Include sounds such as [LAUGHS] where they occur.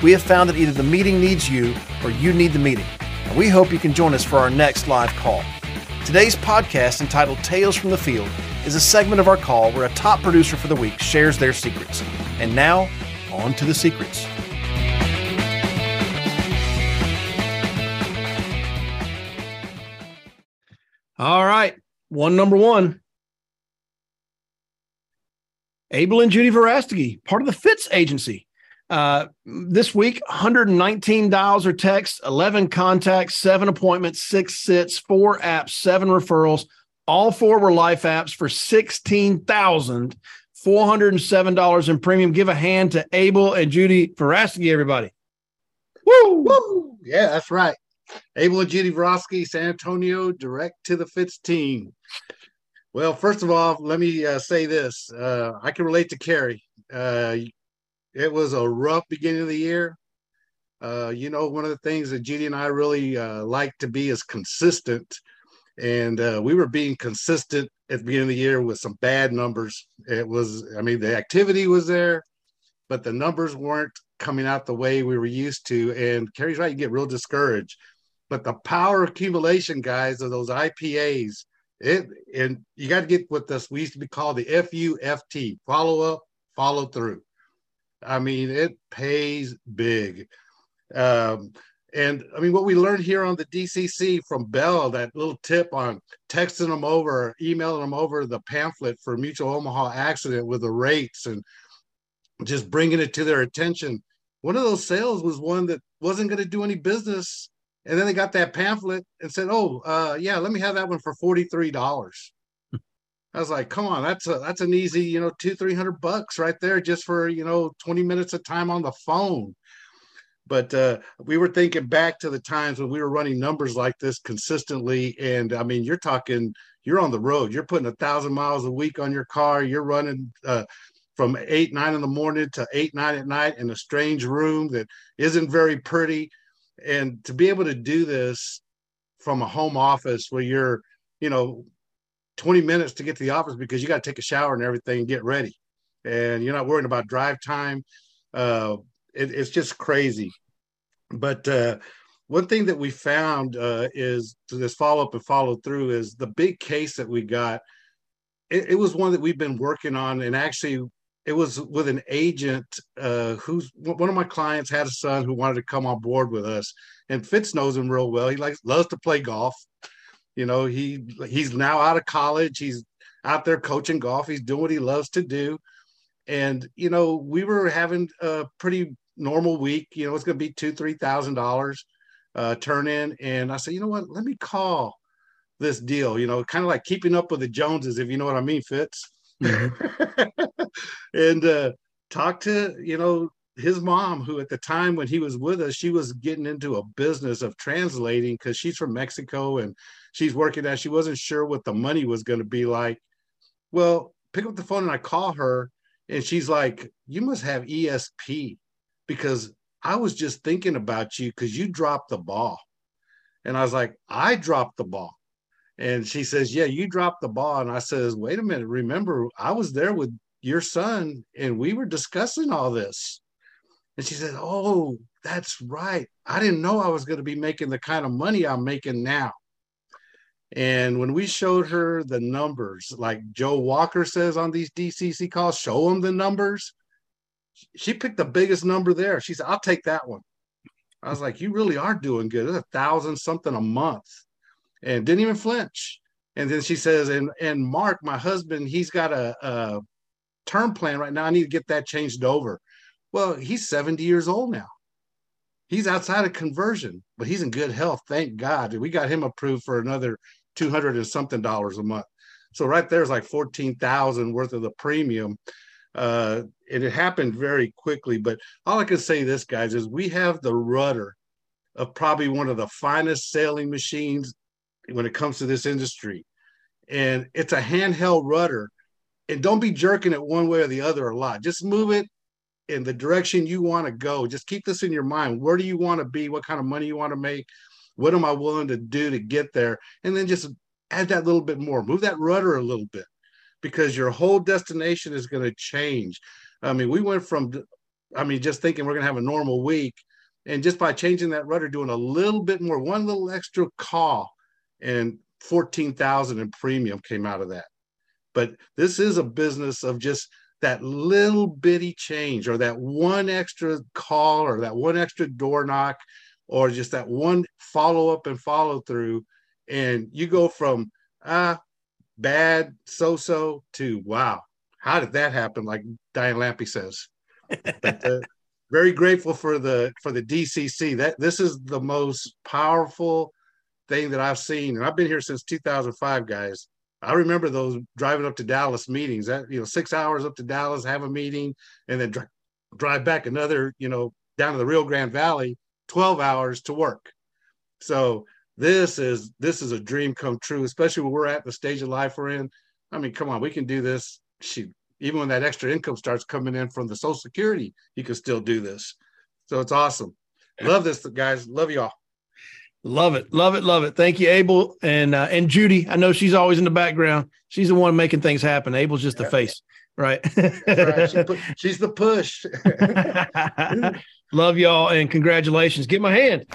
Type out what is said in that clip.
We have found that either the meeting needs you or you need the meeting, and we hope you can join us for our next live call. Today's podcast, entitled Tales from the Field, is a segment of our call where a top producer for the week shares their secrets. And now, on to the secrets. All right, one number one. Abel and Judy Verastegi, part of the Fitz agency. Uh, this week, 119 dials or texts, 11 contacts, seven appointments, six sits, four apps, seven referrals, all four were life apps for $16,407 in premium. Give a hand to Abel and Judy Verastegi, everybody. Woo! Woo! Yeah, that's right. Abel and Judy Verastegi, San Antonio, direct to the Fitz team. Well, first of all, let me uh, say this. Uh, I can relate to Carrie. Uh, it was a rough beginning of the year. Uh, you know, one of the things that Judy and I really uh, like to be is consistent and uh, we were being consistent at the beginning of the year with some bad numbers. It was, I mean, the activity was there, but the numbers weren't coming out the way we were used to. And Carrie's right, you get real discouraged. But the power accumulation, guys, of those IPAs, it and you got to get with this we used to be called the FUFT, follow up, follow through. I mean, it pays big. Um, and I mean, what we learned here on the DCC from Bell, that little tip on texting them over, emailing them over the pamphlet for Mutual Omaha accident with the rates and just bringing it to their attention. One of those sales was one that wasn't going to do any business. And then they got that pamphlet and said, Oh, uh, yeah, let me have that one for $43. I was like, come on, that's a that's an easy, you know, two, three hundred bucks right there just for, you know, 20 minutes of time on the phone. But uh, we were thinking back to the times when we were running numbers like this consistently. And I mean, you're talking, you're on the road, you're putting a thousand miles a week on your car, you're running uh, from eight, nine in the morning to eight, nine at night in a strange room that isn't very pretty. And to be able to do this from a home office where you're, you know, 20 minutes to get to the office because you got to take a shower and everything and get ready. And you're not worrying about drive time. Uh, it, it's just crazy. But uh, one thing that we found uh, is to this follow up and follow through is the big case that we got. It, it, was one that we've been working on, and actually, it was with an agent uh, who's one of my clients had a son who wanted to come on board with us, and Fitz knows him real well. He likes loves to play golf. You know, he he's now out of college. He's out there coaching golf. He's doing what he loves to do. And you know, we were having a pretty normal week, you know, it's going to be two, three thousand dollars uh, turn in. And I said, you know what? Let me call this deal. You know, kind of like keeping up with the Joneses, if you know what I mean, Fitz. Mm-hmm. [LAUGHS] and uh, talk to you know his mom, who at the time when he was with us, she was getting into a business of translating because she's from Mexico and she's working at. She wasn't sure what the money was going to be like. Well, pick up the phone and I call her, and she's like, "You must have ESP." because I was just thinking about you because you dropped the ball. And I was like, I dropped the ball. And she says, Yeah, you dropped the ball. And I says, Wait a minute. Remember, I was there with your son and we were discussing all this. And she said, Oh, that's right. I didn't know I was going to be making the kind of money I'm making now. And when we showed her the numbers, like Joe Walker says on these DCC calls, show them the numbers she picked the biggest number there. She said, I'll take that one. I was like, you really are doing good. It's a thousand something a month. And didn't even flinch. And then she says, and and Mark, my husband, he's got a, a term plan right now. I need to get that changed over. Well, he's 70 years old now. He's outside of conversion, but he's in good health. Thank God. We got him approved for another 200 and something dollars a month. So right there's like 14,000 worth of the premium. Uh, and it happened very quickly. But all I can say this, guys, is we have the rudder of probably one of the finest sailing machines when it comes to this industry. And it's a handheld rudder. And don't be jerking it one way or the other a lot. Just move it in the direction you want to go. Just keep this in your mind. Where do you want to be? What kind of money you want to make? What am I willing to do to get there? And then just add that little bit more. Move that rudder a little bit because your whole destination is going to change. I mean, we went from, I mean, just thinking we're going to have a normal week. And just by changing that rudder, doing a little bit more, one little extra call, and 14,000 in premium came out of that. But this is a business of just that little bitty change or that one extra call or that one extra door knock or just that one follow up and follow through. And you go from ah, bad, so so to wow, how did that happen? Like Diane Lampe says. but, uh, [LAUGHS] very grateful for the for the DCC. That this is the most powerful thing that I've seen, and I've been here since 2005, guys. I remember those driving up to Dallas meetings. That you know, six hours up to Dallas, have a meeting, and then dr- drive back another, you know, down to the Rio Grande Valley, 12 hours to work. So this is this is a dream come true, especially when we're at the stage of life we're in. I mean, come on, we can do this. She, even when that extra income starts coming in from the Social Security, you can still do this. So it's awesome. Love this, guys. Love y'all. Love it, love it, love it. Thank you, Abel and uh, and Judy. I know she's always in the background. She's the one making things happen. Abel's just the face, right? right. She put, [LAUGHS] she's the push. love y'all and congratulations. Get my hand. [LAUGHS]